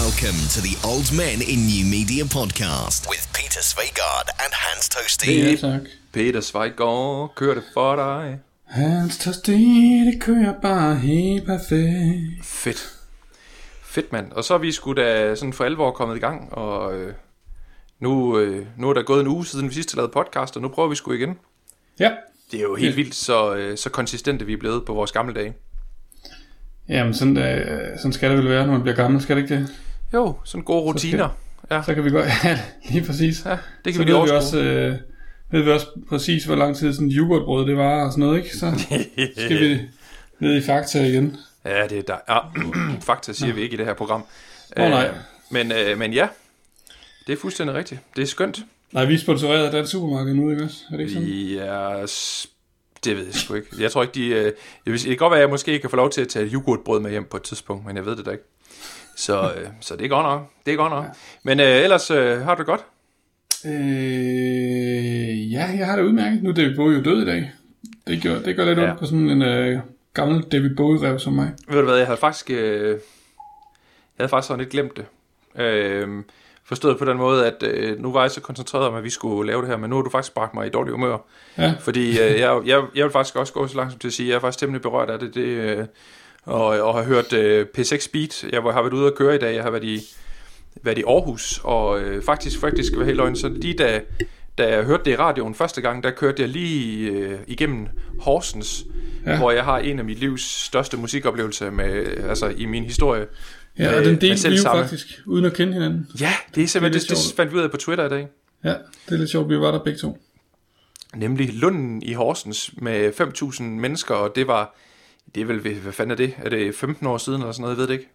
Welcome to the Old Men in New Media podcast with Peter Svegard and Hans Toasty. Ja, tak. Peter Zweigård, kører det for dig. Hans tosti, det kører bare helt perfekt. Fedt. Fedt, mand. Og så er vi sgu da sådan for alvor kommet i gang, og øh, nu, øh, nu er der gået en uge siden vi sidst lavede podcast, og nu prøver vi sgu igen. Ja. Det er jo helt vildt, så, øh, så konsistente vi er blevet på vores gamle dage. Jamen, sådan, øh, sådan skal det vel være, når man bliver gammel, skal det ikke det? Jo, sådan gode rutiner. Ja, Så kan vi godt, ja, lige præcis. ja det kan så vi lige ved vi også, øh, ved vi også præcis, hvor lang tid sådan et yoghurtbrød det var og sådan noget, ikke? Så skal vi ned i fakta igen. Ja, det er der. Ja, fakta siger vi ikke i det her program. Åh, nej. Øh, men, øh, men ja, det er fuldstændig rigtigt. Det er skønt. Nej, vi er sponsoreret af Dansk Supermarked nu, ikke også? Er det ikke sådan? S- Det ved jeg sgu ikke. Jeg tror ikke, de... øh, Jeg vil, det kan godt være, at jeg måske kan få lov til at tage yoghurtbrød med hjem på et tidspunkt, men jeg ved det da ikke. Så, øh, så det er godt nok. Det er godt nok. Men øh, ellers øh, har du det godt? Øh, ja, jeg har det udmærket. Nu er David Bowie jo død i dag. Det gør, det gør lidt Ja. ondt på sådan en øh, gammel David Bowie-rev som mig. Ved du hvad, jeg havde faktisk... Øh, jeg havde faktisk sådan lidt glemt det. Øh, forstået på den måde, at øh, nu var jeg så koncentreret om, at vi skulle lave det her, men nu har du faktisk bragt mig i dårlig humør. Ja, Fordi øh, jeg, jeg, jeg vil faktisk også gå så langt som til at sige, at jeg er faktisk temmelig berørt af det, det øh, og, og har hørt øh, P6 Beat. Jeg var- har været ude at køre i dag, jeg har været i, været i Aarhus, og øh, faktisk, faktisk være helt løgn, så lige da, da jeg hørte det i radioen første gang, der kørte jeg lige øh, igennem Horsens, Ja. hvor jeg har en af mit livs største musikoplevelser med, altså i min historie. ja og med- den med delte vi jo faktisk, uden at kende hinanden. Ja, det er simpelthen, Det er det, det, fandt vi ud af på Twitter i dag. Ja, det er lidt sjovt, vi var der begge to. Nemlig Lunden i Horsens med 5.000 mennesker, og det var, det er vel, hvad fanden er det? Er det 15 år siden eller sådan noget, jeg ved det ikke.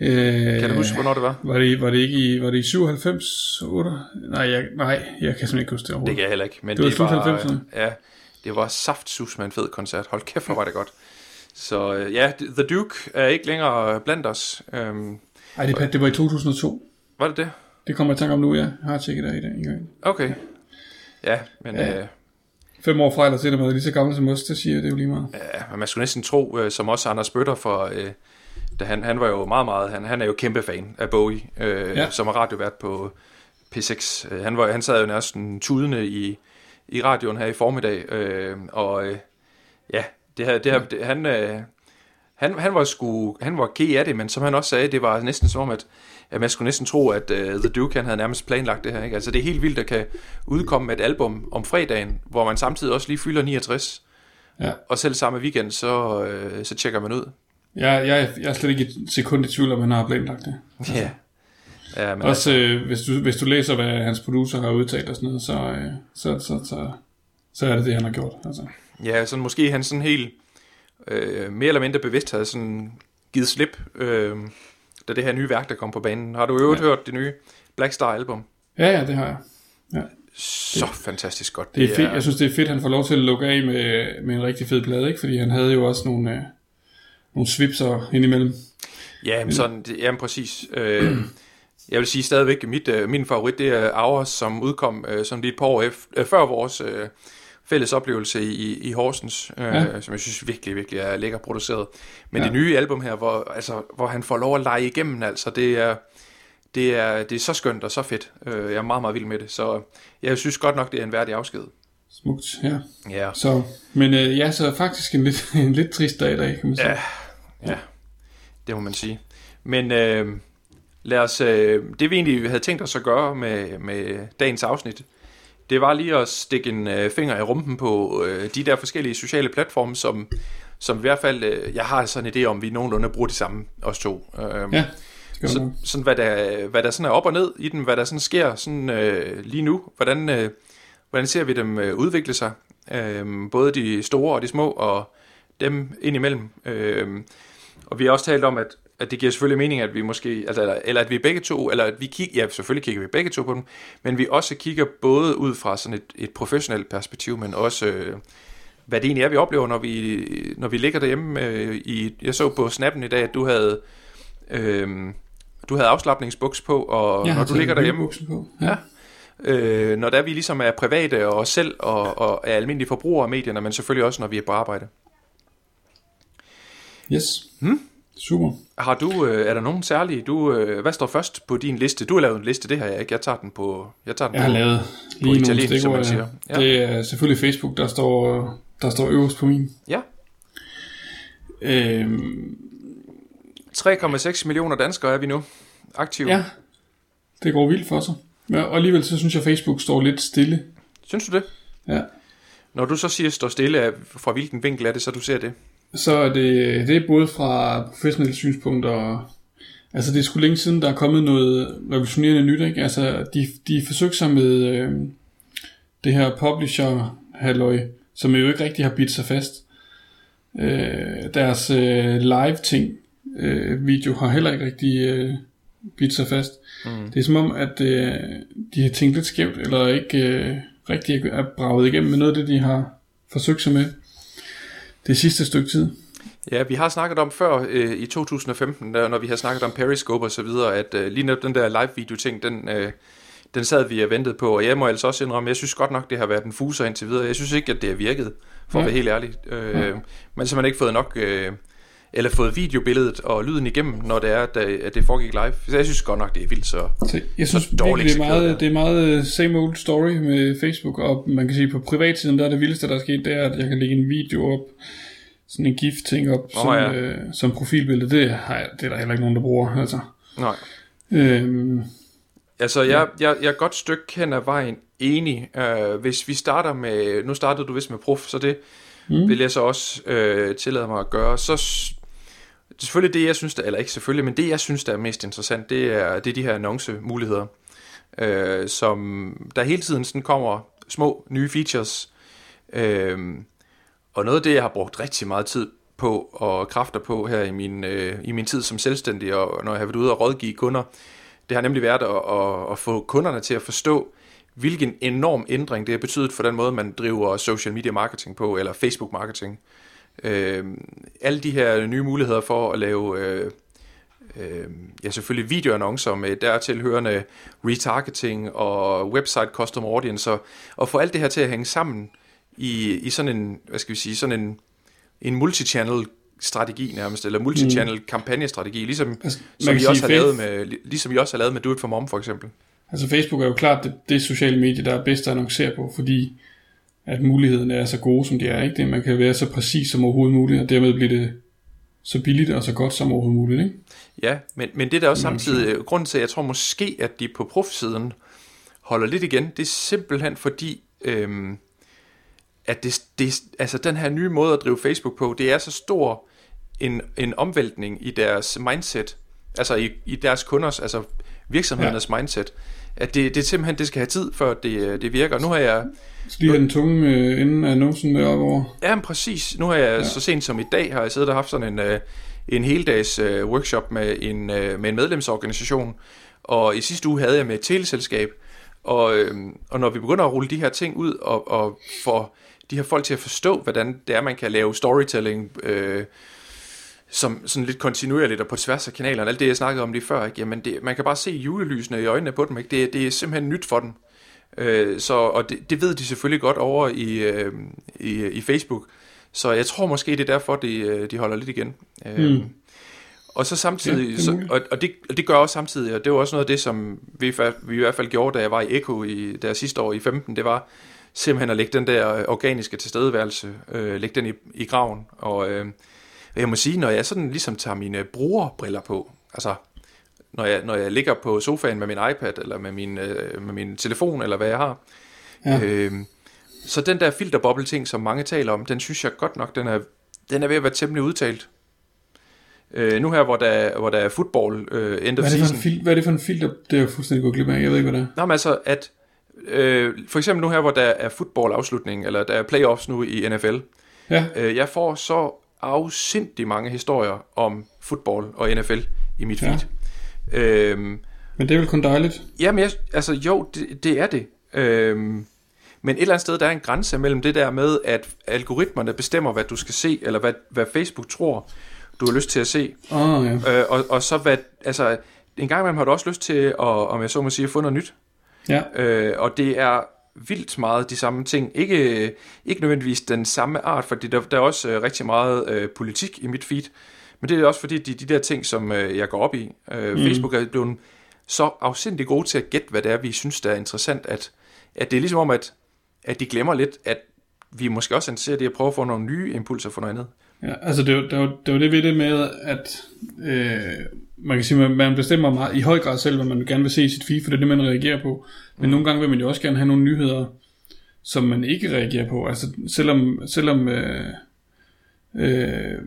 Øh, Kan du huske, hvornår det var? Var det, var det ikke i, var det i 97, 8? Nej, jeg, nej, jeg kan simpelthen ikke huske det Det overhovedet. kan jeg heller ikke, men Det var det, var, 90'erne. ja, det var saftsus med en fed koncert. Hold kæft, hvor var det godt. Så øh, ja, The Duke er ikke længere blandt os. Øhm, Nej, det, det var i 2002. var det det? Det kommer jeg i tanke om nu, ja. Jeg har tjekket det i dag en gang. Okay. Ja, men ja. Øh, Fem år fra eller til, er lige så gammel som os, det siger det er jo lige meget. ja, men man skulle næsten tro, øh, som også Anders Bøtter for... Øh, da han, han var jo meget, meget... Han, han er jo kæmpe fan af Bowie, øh, Ja. ja. som har radiovært på P6. Øh, Han, var, han sad jo næsten tudende i, i radioen her i formiddag, øh, og øh, ja, det her, det her, det, han, øh, han, han var sgu, han var ked af det, men som han også sagde, det var næsten som om, at, at man skulle næsten tro, at uh, The Duke, han havde nærmest planlagt det her, ikke? Altså det er helt vildt, at kan udkomme med et album om fredagen, hvor man samtidig også lige fylder 69, Ja. og selv samme weekend, så, øh, så tjekker man ud. Jeg, jeg, jeg er slet ikke et sekund i tvivl, om han har planlagt det. Ja. Ja, men Også øh, hvis, du, hvis du læser, hvad hans producer har udtalt og sådan noget, så, øh, så, så, så, så er det det, han har gjort. Altså. Ja, sådan måske han sådan helt øh, mere eller mindre bevidst havde sådan givet slip, øh, da det her nye værk, der kom på banen. Har du øvrigt Ja. hørt det nye Black Star album? Ja, ja, det har jeg. Ja. Så fantastisk godt. Det er fedt. Jeg synes, det er fedt, at han får lov til at lukke af med, med en rigtig fed plade, ikke? Fordi han havde jo også nogle, øh, nogle svipser indimellem. Ja, men sådan, det, jamen præcis. Øh, jeg vil sige stadigvæk, mit, øh, min favorit, det er Hours, som udkom øh, sådan lige et par år ef- øh, før vores øh, fælles oplevelse i, i, Horsens, øh, Ja. som jeg synes virkelig, virkelig er lækker produceret. Men ja. det nye album her, hvor, altså, hvor han får lov at lege igennem, altså, det er, det er, det er så skønt og så fedt. Øh, jeg er meget, meget vild med det, så jeg synes godt nok, det er en værdig afsked. Smukt, ja. Ja, Så, men øh, ja, så faktisk en lidt, en lidt trist dag i dag, kan man sige. Ja, ja, det må man sige. Men øh, lad os, øh, det vi egentlig havde tænkt os at gøre med, med dagens afsnit, det var lige at stikke en øh, finger i rumpen på øh, de der forskellige sociale platforme, som, som i hvert fald, øh, jeg har sådan en idé om, vi nogenlunde bruger de samme, os to. Øh, Ja, så, sådan hvad der, hvad der sådan er op og ned i den, hvad der sådan sker sådan, øh, lige nu, hvordan, øh, hvordan ser vi dem øh, udvikle sig, øh, både de store og de små, og dem indimellem. Øh, og vi har også talt om, at, at det giver selvfølgelig mening, at vi måske, altså, eller, eller at vi begge to, eller at vi kigger, ja selvfølgelig kigger vi begge to på dem, men vi også kigger både ud fra sådan et, et professionelt perspektiv, men også øh, hvad det egentlig er, vi oplever, når vi, når vi ligger derhjemme. Øh, i, jeg så på snappen i dag, at du havde, øh, du havde afslappningsbuks på, og Jeg når du ligger derhjemme, på. Ja. Øh, når der vi ligesom er private og os selv og, og er almindelige forbrugere af medierne, men selvfølgelig også når vi er på arbejde. Yes. Super. Har du, øh, er der nogen særlige, du, øh, hvad står først på din liste? Du har lavet en liste, det har jeg ikke. Jeg tager den på, jeg tager den Jeg har på, lavet på lige nogle italiensk, som man siger. Ja. Det er selvfølgelig Facebook, der står, der står øverst på min. ja. Øhm, 3,6 millioner danskere er vi nu aktive. ja, det går vildt for sig. Ja, og alligevel så synes jeg, Facebook står lidt stille. Synes du det? Ja. Når du så siger står stille, fra hvilken vinkel er det, så du ser det? Så er det, det er både fra professionelle synspunkter og... Altså det er sgu længe siden, der er kommet noget revolutionerende nyt, ikke? Altså de, de forsøgte sig med øh, det her publisher halløj, som jo ikke rigtig har bidt sig fast. Øh, deres øh, live ting øh, video har heller ikke rigtig øh, bidt sig fast. Mm. Det er som om, at øh, de har tænkt lidt skævt, eller ikke øh, rigtig er braget igennem med noget af det, de har forsøgt sig med det sidste stykke tid. Ja, vi har snakket om før øh, i 2015, der, når vi har snakket om Periscope og så videre, at øh, lige netop den der live-video-ting, den, øh, den sad vi og ventede på, og jeg må altså også indrømme, jeg synes godt nok, det har været en fuser indtil videre. Jeg synes ikke, at det har virket, for at Ja. være helt ærlig. Øh, Men simpelthen ikke fået nok, øh, eller fået videobilledet og lyden igennem, når det er, at, øh, at det foregik live. Så jeg synes godt nok, det er vildt så... Så jeg synes dårligt virkelig, det er, meget, det er meget øh, same old story med Facebook, og man kan sige, på privatsiden, der er det vildeste, der er sket, det er, at jeg kan lægge en video op, sådan en gift-ting op, Nå, som, ja. øh, som profilbillede. Det, har jeg, det er der heller ikke nogen, der bruger, altså. Nej. Øhm, Altså, jeg, jeg, jeg er godt stykke hen ad vejen enig. Uh, hvis vi starter med, nu startede du vist med prof, så det mm. vil jeg så også uh, tillade mig at gøre. Så selvfølgelig det, jeg synes, der, eller ikke selvfølgelig, men det, jeg synes, der er mest interessant, det er, det er de her annoncemuligheder, øh, som der hele tiden sådan kommer små nye features. Øh, og noget af det, jeg har brugt rigtig meget tid på og kræfter på her i min, øh, i min tid som selvstændig, og når jeg har været ude og rådgive kunder, det har nemlig været at, at, at få kunderne til at forstå, hvilken enorm ændring det har betydet for den måde, man driver social media marketing på, eller Facebook marketing. Øh, alle de her nye muligheder for at lave øh, øh, ja, selvfølgelig videoannoncer med dertilhørende retargeting og website custom audience, og, og få alt det her til at hænge sammen i, i sådan en, hvad skal vi sige, sådan en, en multichannel strategi nærmest, eller multichannel kampagnestrategi, ligesom, Altså, man som vi også har lavet med, ligesom vi også har lavet med Do It For Mom for eksempel. altså Facebook er jo klart det, det sociale medie, der er bedst at annoncere på, fordi at mulighederne er så gode, som de er. Ikke? Det, man kan være så præcis som overhovedet muligt, og dermed bliver det så billigt og så godt som overhovedet muligt. Ikke? Ja, men, men det er da også samtidig øh, grunden til, at jeg tror måske, at de på profsiden holder lidt igen, det er simpelthen fordi, øhm, at det, det, altså den her nye måde at drive Facebook på, det er så stor en, en omvæltning i deres mindset, altså i, i deres kunders, altså virksomhedernes ja. mindset, at det, det er simpelthen, det skal have tid, før det, øh, det virker. Nu har jeg, Så lige have den tunge øh, enden af annoncen med op over. Ja, men præcis. Nu har jeg ja. så sent som i dag, har jeg siddet og haft sådan en, øh, en heldags øh, workshop med en, øh, med en medlemsorganisation, og i sidste uge havde jeg med et teleselskab, og, øh, og når vi begynder at rulle de her ting ud, og, og få de her folk til at forstå, hvordan det er, man kan lave storytelling, øh, som sådan lidt kontinuerligt og på tværs af kanalerne, alt det, jeg snakkede om lige før, ikke? Jamen det, man kan bare se julelysene i øjnene på dem, ikke? Det, det er simpelthen nyt for dem. Øh, så, og det, det ved de selvfølgelig godt over i, øh, i, i Facebook. Så jeg tror måske, det er derfor, de, øh, de holder lidt igen. Øh, Mm. Og så samtidig, Ja, så, og, og, det, og det gør også samtidig, og det var også noget af det, som vi, vi i hvert fald gjorde, da jeg var i Eko i, der sidste år i 15, det var simpelthen at lægge den der organiske tilstedeværelse, øh, lægge den i, i graven. Og øh, jeg må sige, når jeg sådan ligesom tager mine brugerbriller på, altså når jeg, når jeg ligger på sofaen med min iPad, eller med min, øh, med min telefon, eller hvad jeg har, Ja. øh, så den der filterboble-ting, som mange taler om, den synes jeg godt nok, den er, den er ved at være temmelig udtalt. Øh, nu her, hvor der, hvor der er football øh, end of Hvad er, det for en season. fil- hvad er det for en filter? Det er jeg fuldstændig gået glip af. Jeg ved ikke, hvad det er. Nå, men altså, at øh, for eksempel nu her, hvor der er football-afslutning, eller der er playoffs nu i NFL, Ja, øh, jeg får så afsindig mange historier om fodbold og NFL i mit Ja. feed. Øhm, men det er vel kun dejligt. Jamen, jeg, altså jo, det, det er det. Øhm, men et eller andet sted, der er en grænse mellem det der med, at algoritmerne bestemmer, hvad du skal se, eller hvad, hvad Facebook tror, du har lyst til at se. Oh, ja. Øh, og, og så hvad, altså, en gang imellem har du også lyst til at, om jeg så må sige, at få noget nyt. Ja, Øh, og det er vildt meget de samme ting. Ikke, ikke nødvendigvis den samme art, fordi der, der er også øh, rigtig meget øh, politik i mit feed. Men det er også fordi, de, de der ting, som øh, jeg går op i, øh, mm. Facebook er blevet så afsindig gode til at gætte, hvad det er, vi synes, der er interessant, at, at det er ligesom om, at, at de glemmer lidt, at vi måske også er interesseret i at prøve at få nogle nye impulser for noget andet. Ja, altså det er, jo- det, det det ved det med, at øh, man kan sige, at man bestemmer meget, i høj grad selv, hvad man gerne vil se i sit feed, for det er det, man reagerer på. Men nogle gange vil man jo også gerne have nogle nyheder, som man ikke reagerer på. Altså selvom, selvom øh, øh,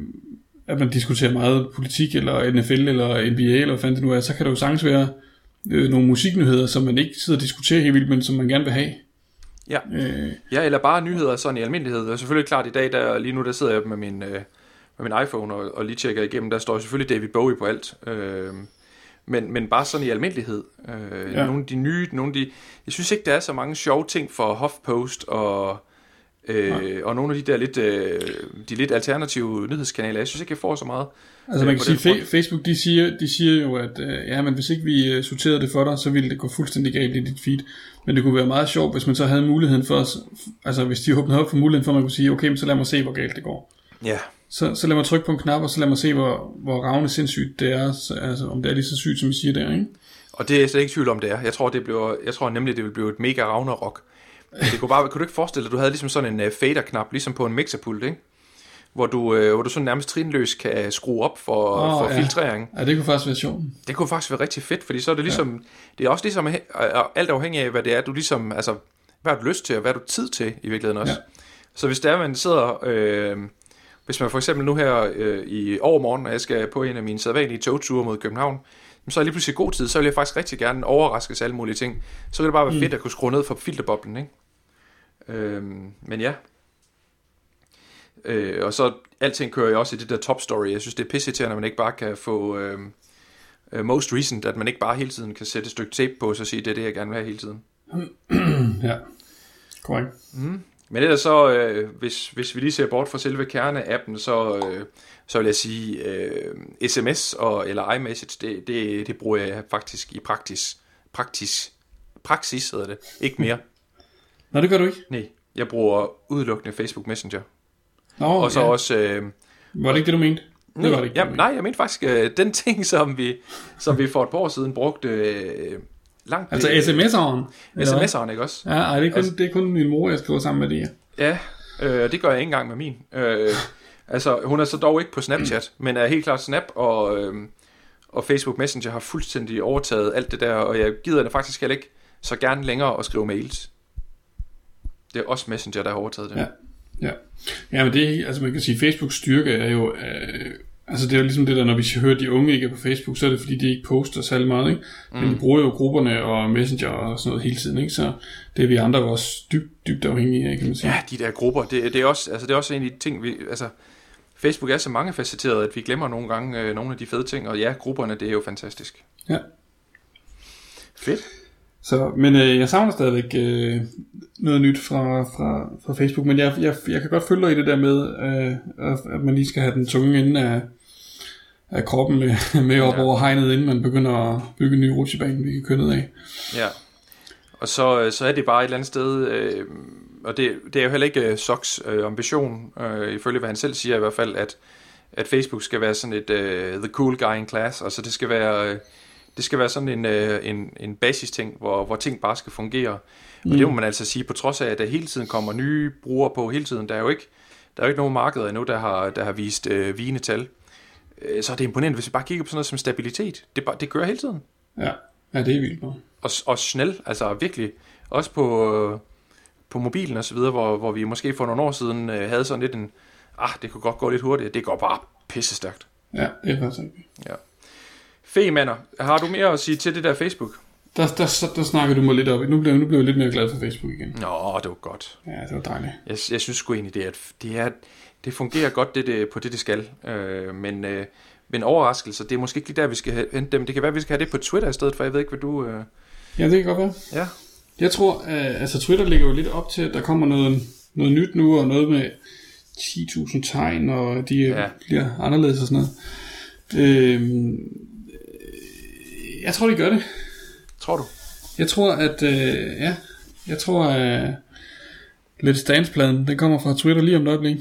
at man diskuterer meget politik, eller NFL, eller NBA, eller hvad fanden det nu er, så kan der jo sagtens være øh, nogle musiknyheder, som man ikke sidder og diskuterer helt vildt, men som man gerne vil have. Ja. Øh, Ja, eller bare nyheder sådan i almindelighed. Og selvfølgelig klart i dag, der, lige nu der sidder jeg med min, øh, med min iPhone og, og lige tjekker igennem, der står selvfølgelig David Bowie på alt. Øh, men, men bare sådan i almindelighed. Øh, Ja. Nogle af de nye, nogle af de, jeg synes ikke, der er så mange sjove ting for HuffPost og, øh, og nogle af de der lidt, øh, de lidt alternative nyhedskanaler. Jeg synes ikke, jeg får så meget. Altså øh, man kan sige, Fa- Facebook, de siger, de siger jo, at øh, ja, men hvis ikke vi øh, sorterede det for dig, så ville det gå fuldstændig galt i dit feed. Men det kunne være meget sjovt, hvis man så havde muligheden for, os, altså hvis de åbnede op for muligheden for, at man kunne sige, okay, men så lad mig se, hvor galt det går. Ja, Så, så lad mig trykke på en knap, og så lad mig se, hvor, hvor ravne sindssygt det er, så, altså om det er lige så sygt, som I siger der, ikke? Og det er jeg slet ikke tvivl om, det er. Jeg tror, det bliver, jeg tror nemlig, det vil blive et mega Ragnarok. Det kunne, bare, kunne du ikke forestille dig, at du havde ligesom sådan en uh, fader-knap, ligesom på en mixerpult, ikke? Hvor du, uh, hvor du sådan nærmest trinløst kan skrue op for, oh, for ja. filtrering. Ja, det kunne faktisk være sjovt. Det kunne faktisk være rigtig fedt, fordi så er det ligesom, ja. det er også ligesom øh, alt afhængig af, hvad det er, du ligesom, altså, hvad har du lyst til, og hvad har du tid til i virkeligheden også. Ja. Så hvis der er, man sidder, øh, hvis man for eksempel nu her øh, i overmorgen, og jeg skal på en af mine sædvanlige togture mod København, så er jeg lige pludselig god tid, så vil jeg faktisk rigtig gerne overraskes af alle mulige ting. Så kan det bare være mm. fedt at kunne skrue ned for filterboblen, ikke? Øh, men ja. Øh, og så alting kører jo også i det der top story. Jeg synes, det er pisseirriterende, at man ikke bare kan få øh, øh, most recent, at man ikke bare hele tiden kan sætte et stykke tape på, og så sige, det er det, jeg gerne vil have hele tiden. Ja, korrekt. Men ellers så, øh, hvis, hvis vi lige ser bort fra selve kerneappen, så, øh, så vil jeg sige, øh, sms og, eller iMessage, det, det, det bruger jeg faktisk i praktis. Praktis. Praksis hedder det. Ikke mere. Nå, det gør du ikke. Nej, jeg bruger udelukkende Facebook Messenger. Nå, Og så ja. også... Øh, Var det ikke det, du mente? Det var det ikke. ja, det, du nej, jeg mente faktisk, øh, den ting, som vi, som vi for et par år siden brugte øh, langt... Altså sms'eren? sms'eren, ikke også? Ja, ej, det er kun, Altså- det er kun min mor, jeg skriver sammen med det. ja. Øh, det gør jeg ikke engang med min. Øh, altså, hun er så dog ikke på Snapchat, men er helt klart Snap og, øh, og Facebook Messenger har fuldstændig overtaget alt det der, og jeg gider det faktisk heller ikke så gerne længere at skrive mails. Det er også Messenger, der har overtaget det. Ja. Ja, ja men det altså man kan sige, Facebooks styrke er jo, øh, altså det er jo ligesom det der, når vi hører, at de unge ikke er på Facebook, så er det fordi, de ikke poster særlig meget, ikke? Men de bruger jo grupperne og Messenger og sådan noget hele tiden, ikke? Så det er vi andre også dybt, dybt afhængige af, kan man sige. Ja, de der grupper, det, det, er også, altså, det er også en af de ting, vi, altså, Facebook er så mangefacetteret, at vi glemmer nogle gange øh, nogle af de fede ting, og ja, grupperne, det er jo fantastisk. Ja. Fedt. Så, men øh, jeg savner stadigvæk øh, noget nyt fra, fra, fra Facebook, men jeg, jeg, jeg kan godt følge dig i det der med, øh, at- at man lige skal have den tunge ende af, af kroppen med, med op Ja. over hegnet, inden man begynder at bygge en ny rutsjebane, vi kan køre ned af. Ja. Og så, øh, så er det bare et eller andet sted, øh, og det, det er jo heller ikke øh, Socks øh, ambition, øh, ifølge hvad han selv siger i hvert fald, at, at Facebook skal være sådan et øh, the cool guy in class, altså det skal være, øh, det skal være sådan en, øh, en, en basis ting, hvor, hvor ting bare skal fungere. Og det må man altså sige, på trods af, at der hele tiden kommer nye brugere på hele tiden, der er jo ikke, der er jo ikke nogen markeder endnu, der har, der har vist øh, vigende tal. Øh, så er det imponerende, hvis vi bare kigger på sådan noget som stabilitet. Det, bare, det kører hele tiden Ja, ja det er vildt nok. og, og snel, altså virkelig, også på, øh, på mobilen og så videre, hvor, hvor vi måske for nogle år siden øh, havde sådan lidt en, ah, det kunne godt gå lidt hurtigt, det går bare pisse stærkt. Ja, det er faktisk rigtigt. Ja. Femander, har du mere at sige til det der Facebook? Der, der, der, der snakker du mig lidt op. Nu bliver, nu bliver jeg lidt mere glad for Facebook igen. Nå, det var godt. Ja, det var dejligt. Jeg, jeg synes sgu egentlig, det, er, at det, er, det fungerer godt det, det, på det, det skal. Øh, men, øh, men overraskelser, det er måske ikke lige der, vi skal have- hente dem. Det kan være, vi skal have det på Twitter i stedet for. Jeg ved ikke, hvad du... Øh... Ja, det kan godt være. Ja, Jeg tror, øh, altså Twitter ligger jo lidt op til, at der kommer noget, noget nyt nu, og noget med 10.000 tegn, og de Ja. ja. bliver anderledes og sådan noget. Øh, jeg tror, de gør det. tror du? Jeg tror, at, øh, ja, jeg tror, at Let's Dance-pladen, den kommer fra Twitter lige om et øjeblik.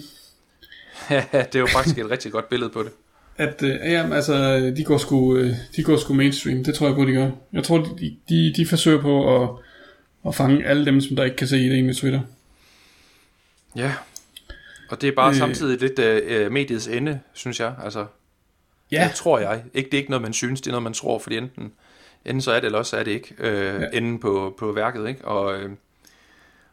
det er jo faktisk et rigtig godt billede på det. at øh, ja, altså, de går, sgu, øh, de går sgu mainstream. Det tror jeg på, de gør. Jeg tror, de, de, de forsøger på at, at fange alle dem, som der ikke kan se det med Twitter. Ja, og det er bare øh, samtidig lidt øh, mediets ende, synes jeg. Altså, ja. Det tror jeg. Ikke, det er ikke noget, man synes, det er noget, man tror, fordi enten, enten så er det, eller også er det ikke. Øh, ja. Enden på, på værket, ikke? Og, øh,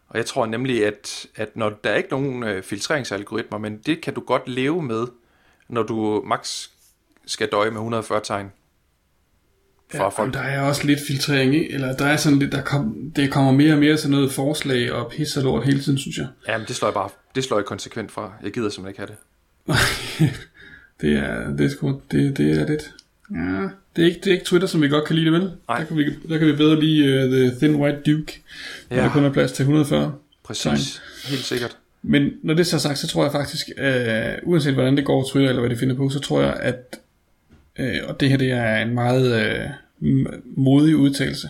og jeg tror nemlig, at, at når der er ikke nogen øh, filtreringsalgoritmer, men det kan du godt leve med, når du max skal døje med 140 tegn. Fra ja, folk. der er også lidt filtrering, ikke? eller der er sådan lidt, der kom, det kommer mere og mere til noget forslag og pisse og lort hele tiden, synes jeg. Ja, men det slår jeg bare, det slår jeg konsekvent fra. Jeg gider simpelthen ikke have det. det er, det er sgu, det, det er lidt, ja, det er, ikke, det er ikke Twitter, som vi godt kan lide vel? Nej. Der kan vi, der kan vi bedre lide uh, The Thin White Duke, ja. der kun er plads til 140. Præcis, tegn. helt sikkert. Men når det så er sagt, så tror jeg faktisk, uh, uanset hvordan det går Twitter, eller hvad de finder på, så tror jeg, at, uh, og det her det er en meget uh, modig udtalelse,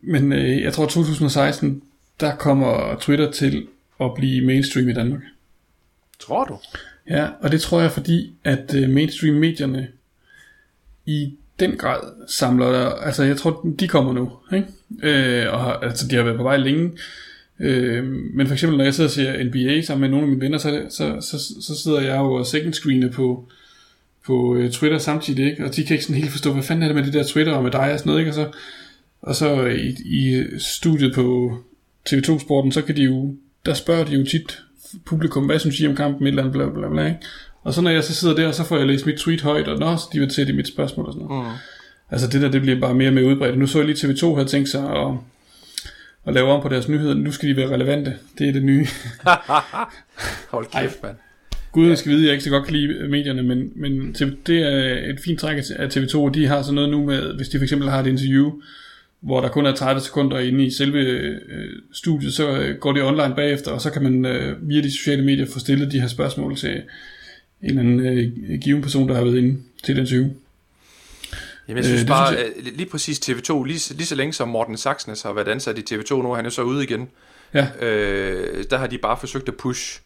men uh, jeg tror 2016, der kommer Twitter til at blive mainstream i Danmark. Tror du? Ja, og det tror jeg, fordi at uh, mainstream-medierne i den grad samler der, altså jeg tror, de kommer nu, ikke? Øh, og har, altså de har været på vej længe, øh, men for eksempel når jeg sidder og ser NBA sammen med nogle af mine venner, så, så, så, så sidder jeg jo og second screener på, på uh, Twitter samtidig, ikke? og de kan ikke sådan helt forstå, hvad fanden er det med det der Twitter og med dig og sådan noget, ikke? og så, og så i, i studiet på TV2 Sporten, så kan de jo, der spørger de jo tit publikum, hvad synes I om kampen, et eller andet, bla bla bla, ikke? Og så når jeg så sidder der, så får jeg læst mit tweet højt, og nå, de vil til det mit spørgsmål og sådan noget. Mm. Altså det der, det bliver bare mere og mere udbredt. Nu så jeg lige TV2 havde tænkt sig at, at lave om på deres nyheder. Nu skal de være relevante. Det er det nye. Hold kæft, mand. Gud, jeg skal vide, jeg ikke så godt kan lide medierne, men, men det er et fint træk af TV2, og de har sådan noget nu med, hvis de for eksempel har et interview, hvor der kun er 30 sekunder inde i selve øh, studiet, så går det online bagefter, og så kan man øh, via de sociale medier få stillet de her spørgsmål til, en eller anden øh, given person, der har været inde til den 20. Jamen jeg synes øh, bare, synes jeg... lige præcis TV2, lige, lige så længe som Morten Saxnes har været ansat i TV2 nu, han er så ude igen, ja. øh, der har de bare forsøgt at push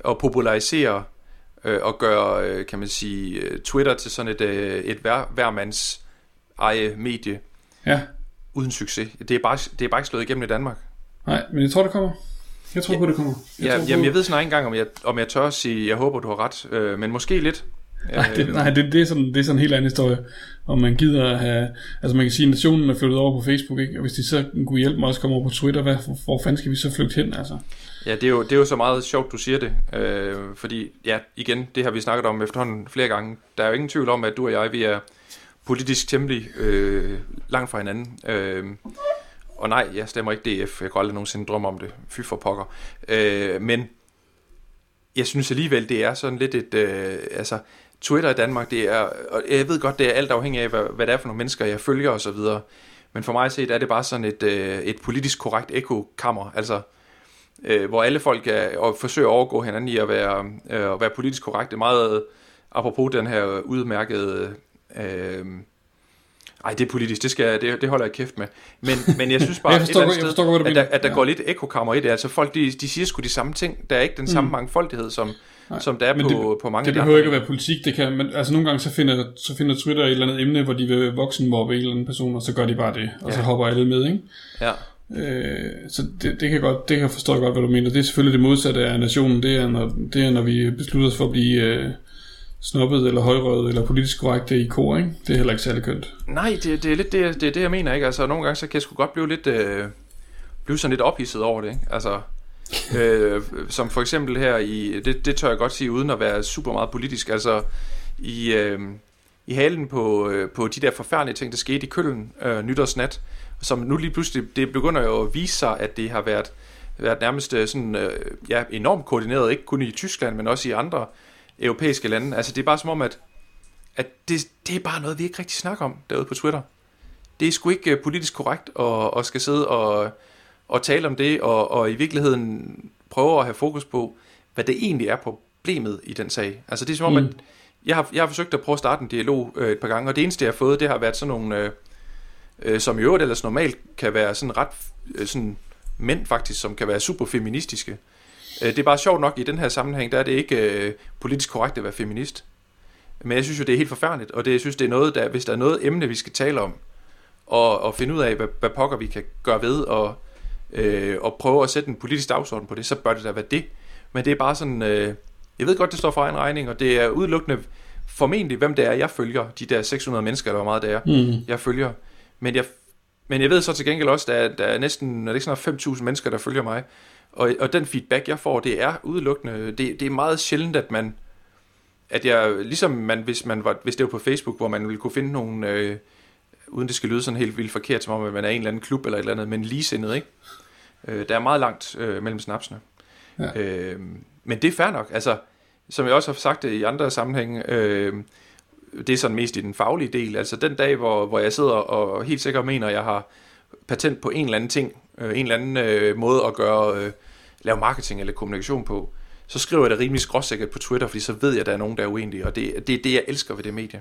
og popularisere øh, og gøre, øh, kan man sige, øh, Twitter til sådan et, øh, et hver, hvermands eje medie. Ja. Uden succes. Det er, bare, det er bare ikke slået igennem i Danmark. Nej, men jeg tror, det kommer. Jeg tror på, det kommer. Jeg ja, tror jamen, jeg ved snart ikke engang, om jeg, om jeg tør at sige, jeg håber, du har ret, øh, men måske lidt. Nej, det, nej det, det, er sådan, det er sådan en helt anden historie. Om man gider at have... Altså man kan sige, at nationen er flyttet over på Facebook, ikke? Og hvis de så kunne hjælpe mig også komme over på Twitter, hvad, hvor, hvor fanden skal vi så flygte hen, altså? Ja, det er jo, det er jo så meget sjovt, du siger det. Øh, fordi, ja, igen, det har vi snakket om efterhånden flere gange. Der er jo ingen tvivl om, at du og jeg, vi er politisk temmelig øh, langt fra hinanden. Øh, og nej, jeg stemmer ikke DF. Jeg kan aldrig nogensinde drømme om det. Fy for pokker. Øh, men jeg synes alligevel, det er sådan lidt et... Øh, altså, Twitter i Danmark, det er... Og jeg ved godt, det er alt afhængig af, hvad, hvad det er for nogle mennesker, jeg følger og så videre. Men for mig set er det bare sådan et, øh, et politisk korrekt ekokammer. Altså, øh, hvor alle folk er, og forsøger at overgå hinanden i at være, øh, at være politisk korrekte. Meget apropos den her udmærkede... Øh, ej, det er politisk, det, skal, det, det holder jeg kæft med. Men, men jeg synes bare, jeg forstår, et eller andet sted, forstår, at, der, at der ja. går lidt ekokammer i det. Altså folk, de, de siger sgu de samme ting. Der er ikke den samme mm. mangfoldighed, som, Nej, som der er på, det, på mange Det behøver ikke at være politik. Det kan, men, altså nogle gange så finder, så finder Twitter et eller andet emne, hvor de vil voksenmobbe en eller anden person, og så gør de bare det. Og ja. så hopper alle med, ikke? Ja. Øh, så det, det, kan godt, det kan forstå godt, hvad du mener. Det er selvfølgelig det modsatte af nationen. Det er, når, det er, når vi beslutter os for at blive... Øh, snobbet eller højrøget eller politisk korrekt i kor, ikke? Det er heller ikke særlig kønt. Nej, det, det er lidt det, det, er det, jeg mener, ikke? Altså, nogle gange så kan jeg sgu godt blive lidt, øh, blive sådan lidt ophidset over det, ikke? Altså, øh, som for eksempel her i, det, det tør jeg godt sige, uden at være super meget politisk, altså, i, øh, i halen på, øh, på de der forfærdelige ting, der skete i Køln øh, nytårsnat, som nu lige pludselig, det begynder jo at vise sig, at det har været, været nærmest øh, sådan, øh, ja, enormt koordineret, ikke kun i Tyskland, men også i andre europæiske lande. Altså det er bare som om, at, at det, det er bare noget, vi ikke rigtig snakker om derude på Twitter. Det er sgu ikke øh, politisk korrekt at, at skal sidde og, og tale om det, og, og i virkeligheden prøve at have fokus på, hvad det egentlig er problemet i den sag. Altså det er som om, mm. at jeg har, jeg har forsøgt at prøve at starte en dialog øh, et par gange, og det eneste, jeg har fået, det har været sådan nogle, øh, øh, som i øvrigt ellers normalt kan være sådan ret, øh, sådan mænd faktisk, som kan være super feministiske. Øh, det er bare sjovt nok, i den her sammenhæng, der er det ikke øh, politisk korrekt at være feminist. Men jeg synes jo, det er helt forfærdeligt, og det, jeg synes, det er noget, der, hvis der er noget emne, vi skal tale om, og, og finde ud af, hvad, hvad pokker vi kan gøre ved, og, øh, og prøve at sætte en politisk dagsorden på det, så bør det da være det. Men det er bare sådan, øh, jeg ved godt, det står for en regning, og det er udelukkende formentlig, hvem det er, jeg følger, de der 600 mennesker, eller hvor meget det er, mm. jeg følger. Men jeg, men jeg ved så til gengæld også, at der er, der er næsten, er det ikke sådan 5.000 mennesker, der følger mig, og, og den feedback, jeg får, det er udelukkende, det, det er meget sjældent, at man, at jeg, ligesom man, hvis, man var, hvis det var på Facebook, hvor man ville kunne finde nogle, øh, uden det skal lyde sådan helt vildt forkert, som om at man er en eller anden klub eller et eller andet, men ligesindet, ikke? Øh, der er meget langt øh, mellem snapsene. Ja. Øh, men det er fair nok, altså, som jeg også har sagt det i andre sammenhænge, øh, det er sådan mest i den faglige del, altså den dag, hvor, hvor jeg sidder og helt sikkert mener, at jeg har patent på en eller anden ting, øh, en eller anden øh, måde at gøre, øh, lave marketing eller kommunikation på, så skriver jeg det rimelig skråsikkert på Twitter, fordi så ved jeg, at der er nogen, der er uenige, og det, det er det, jeg elsker ved det medie.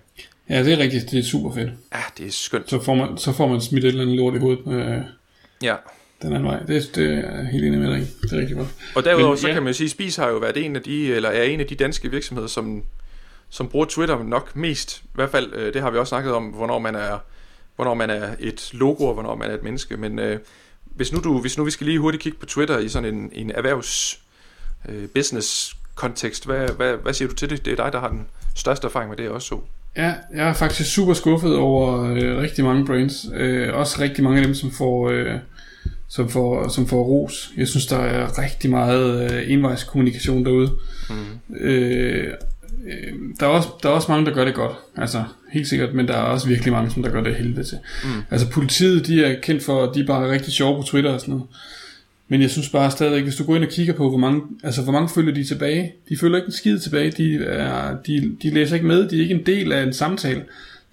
Ja, det er rigtigt. Det er super fedt. Ja, det er skønt. Så får man, så får man smidt et eller andet lort i hovedet. Øh, ja. Den anden vej. Det, det er helt enig med dig Det er rigtig godt. Og derudover, Men, så ja. kan man sige, at Spis har jo været en af de, eller er en af de danske virksomheder, som, som bruger Twitter nok mest. I hvert fald, øh, det har vi også snakket om, hvornår man er, hvornår man er et logo, og hvornår man er et menneske. Men øh, hvis, nu du, hvis nu vi skal lige hurtigt kigge på Twitter i sådan en, en erhvervs øh, business kontekst, hvad, hvad, hvad siger du til det? Det er dig, der har den største erfaring med det også så. Ja, jeg er faktisk super skuffet over øh, rigtig mange brands. Øh, også rigtig mange af dem, som får, øh, som får, som får ros. Jeg synes, der er rigtig meget øh, envejskommunikation derude. Mm. Øh, øh, der, er også, der er også mange, der gør det godt. Altså, helt sikkert, men der er også virkelig mange, som der gør det helvede til. Mm. Altså, politiet, de er kendt for, at de er bare rigtig sjove på Twitter og sådan noget. Men jeg synes bare stadig, hvis du går ind og kigger på, hvor mange, altså, hvor mange følger de tilbage, de følger ikke en skid tilbage, de, er, de, de læser ikke med, de er ikke en del af en samtale.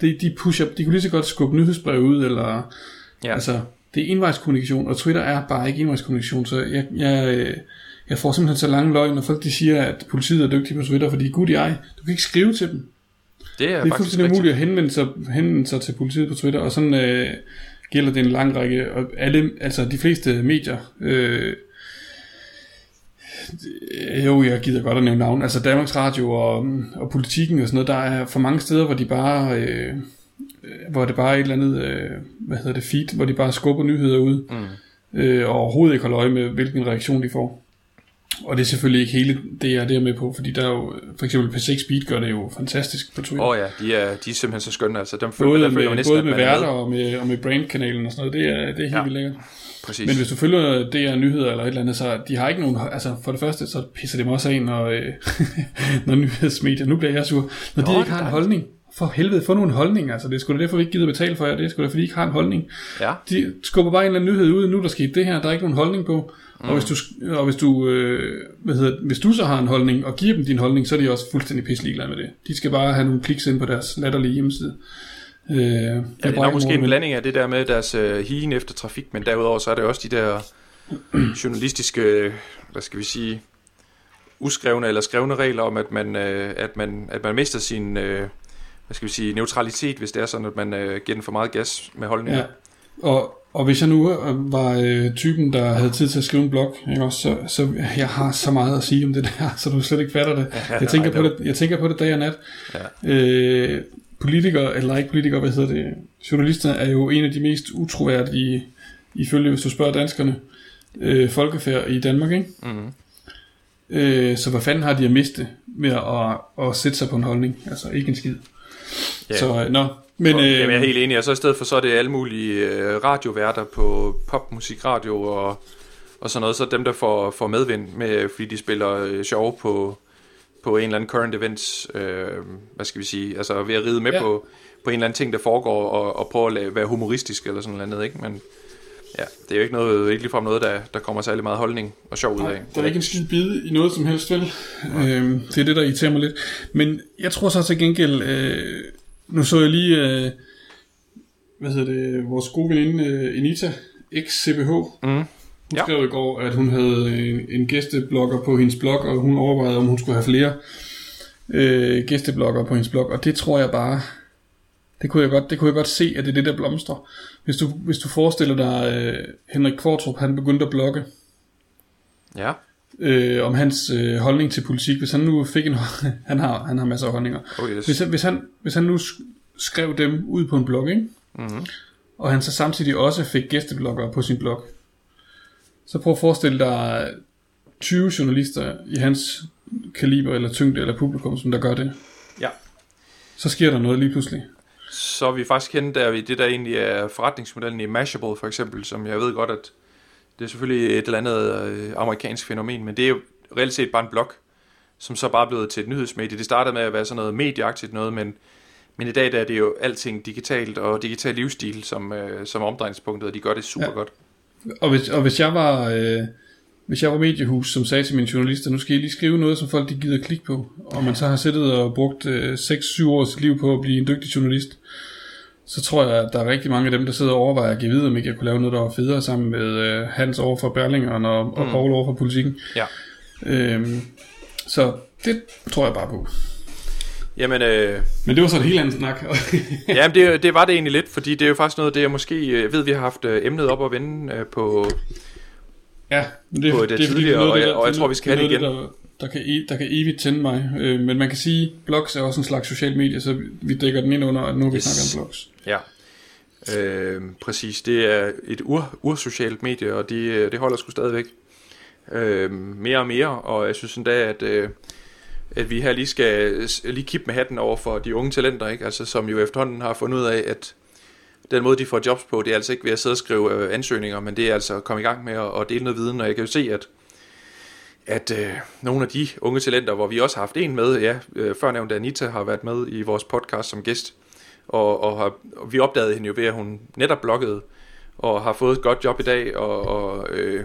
De, de pusher, de kunne lige så godt skubbe nyhedsbrev ud, eller, ja. altså, det er envejskommunikation, og Twitter er bare ikke envejskommunikation, så jeg, jeg, jeg får simpelthen så lange løgn, når folk de siger, at politiet er dygtige på Twitter, fordi gud i ej, du kan ikke skrive til dem. Det er, det er fuldstændig umuligt at henvende sig, henvende sig til politiet på Twitter, og sådan øh, gælder det en lang række, og alle, altså de fleste medier, øh, jo, jeg gider godt at nævne navn, altså Danmarks Radio og, og politikken og sådan noget, der er for mange steder, hvor de bare... Øh, hvor det bare er et eller andet, øh, hvad hedder det, feed, hvor de bare skubber nyheder ud, mm. øh, og overhovedet ikke holder øje med, hvilken reaktion de får. Og det er selvfølgelig ikke hele det, jeg er der med på, fordi der er jo, for eksempel P6 Speed gør det jo fantastisk på Twitter. Åh oh ja, de er, de er simpelthen så skønne, altså dem følger, både der følger med, næsten, både med værter og med, og med brandkanalen og sådan noget, det er, det er helt ja. vildt lækkert. Præcis. Men hvis du følger DR Nyheder eller et eller andet, så de har ikke nogen, altså for det første, så pisser det mig også af, når, øh, når nyhedsmedier, nu bliver jeg sur, når Nå, de ikke har en holdning for helvede, få nogle holdninger. Altså, det er sgu da derfor, vi ikke gider betale for jer. Det er sgu da, fordi I ikke har en holdning. Ja. De skubber bare en eller anden nyhed ud, nu der skete det her, der er ikke nogen holdning på. Mm. Og hvis du, og hvis du, øh, hvad hedder, hvis du så har en holdning, og giver dem din holdning, så er de også fuldstændig pisselig med det. De skal bare have nogle kliks ind på deres latterlige hjemmeside. Øh, ja, det er nok måske en blanding af det der med deres øh, higen efter trafik, men derudover så er det også de der journalistiske, hvad skal vi sige, uskrevne eller skrevne regler om, at man, øh, at man, at man mister sin, øh, hvad skal vi sige, neutralitet, hvis det er sådan, at man øh, giver den for meget gas med holdninger. Ja. Og, og hvis jeg nu øh, var øh, typen, der havde tid til at skrive en blog, ikke også, så, så jeg har så meget at sige om det der, så du slet ikke fatter det. Jeg, tænker på det jeg tænker på det dag og nat. Ja. Øh, politikere, eller ikke politikere, hvad hedder det, journalister er jo en af de mest utroværdige, ifølge hvis du spørger danskerne, øh, folkefærd i Danmark, ikke? Mm-hmm. Øh, så hvad fanden har de at miste med at, at sætte sig på en holdning? Altså ikke en skid. Ja. Så, øh, nå. Men, og, øh, jamen, jeg er helt enig, og så i stedet for, så er det alle mulige øh, radioværter på popmusikradio og, og sådan noget, så dem, der får, får medvind med, fordi de spiller øh, sjov på, på en eller anden current events, øh, hvad skal vi sige, altså ved at ride med ja. på, på en eller anden ting, der foregår, og, og prøve at lave, være humoristisk eller sådan noget, ikke? Men ja, det er jo ikke, noget, ikke ligefrem noget, der, der kommer særlig meget holdning og sjov ud af. der er ikke en skid bide i noget som helst, vel? Øh, det er det, der irriterer mig lidt. Men jeg tror så til gengæld, øh, nu så jeg lige, øh, hvad hedder det, vores gode veninde øh, Anita, ex-CBH, mm. Hun ja. skrev i går, at hun havde en, en gæsteblogger på hendes blog, og hun overvejede, om hun skulle have flere øh, gæsteblogger på hendes blog, og det tror jeg bare, det kunne jeg godt, det kunne jeg godt se, at det er det, der blomstrer. Hvis du, hvis du forestiller dig, øh, Henrik Kvartrup, han begyndte at blogge. Ja. Øh, om hans øh, holdning til politik. Hvis han nu fik en han har han har masser af holdninger. Oh, yes. Hvis, han- hvis, han, hvis han nu sk- skrev dem ud på en blog, ikke? Mm-hmm. og han så samtidig også fik gæstebloggere på sin blog, så prøv at forestille dig 20 journalister i hans kaliber eller tyngde eller publikum, som der gør det. Ja. Så sker der noget lige pludselig. Så er vi faktisk henne der i det, der egentlig er forretningsmodellen i Mashable for eksempel, som jeg ved godt, at det er selvfølgelig et eller andet øh, amerikansk fænomen, men det er jo reelt set bare en blog, som så bare er blevet til et nyhedsmedie. Det startede med at være sådan noget medieagtigt noget, men, men i dag der er det jo alting digitalt og digital livsstil som, øh, som omdrejningspunktet, og de gør det super Ja. godt. Og hvis, og hvis jeg var... Øh, hvis jeg var mediehus, som sagde til mine journalister, nu skal I lige skrive noget, som folk de gider klikke på, og man så har siddet og brugt øh, 6-7 års liv på at blive en dygtig journalist, så tror jeg, at der er rigtig mange af dem, der sidder og overvejer at give videre, om ikke jeg kunne lave noget, der var federe sammen med øh, Hans over for Berlingeren og, og Mm. Paul over for politikken. Ja. Øhm, så det tror jeg bare på. Jamen, øh, Men det var så et helt andet snak. Jamen, det, det var det egentlig lidt, fordi det er jo faktisk noget, det jeg måske øh, jeg ved, vi har haft øh, emnet op at vende øh, på... ja, men det, På det fordi, tidligere, noget og jeg- der- og jeg er tror, vi skal have det noget af Der, der, kan, e- der kan evigt tænde mig. Øh, men man kan sige, blogs er også en slags social medie, så vi dækker den ind under, at nu har vi Yes. snakker om blogs. Ja, øh, præcis. Det er et ur, ursocialt medie, og det, øh, det holder sgu stadigvæk øh, mere og mere, og jeg synes endda, at, øh, at vi her lige skal lige kippe med hatten over for de unge talenter, ikke? Altså, som jo efterhånden har fundet ud af, at den måde, de får jobs på, det er altså ikke ved at sidde og skrive øh, ansøgninger, men det er altså at komme i gang med at, at dele noget viden, og jeg kan jo se, at at øh, nogle af de unge talenter, hvor vi også har haft en med, ja, øh, før nævnte Anita har været med i vores podcast som gæst, og, og, har, og vi opdagede hende jo ved, at hun netop bloggede, og har fået et godt job i dag, og, og øh,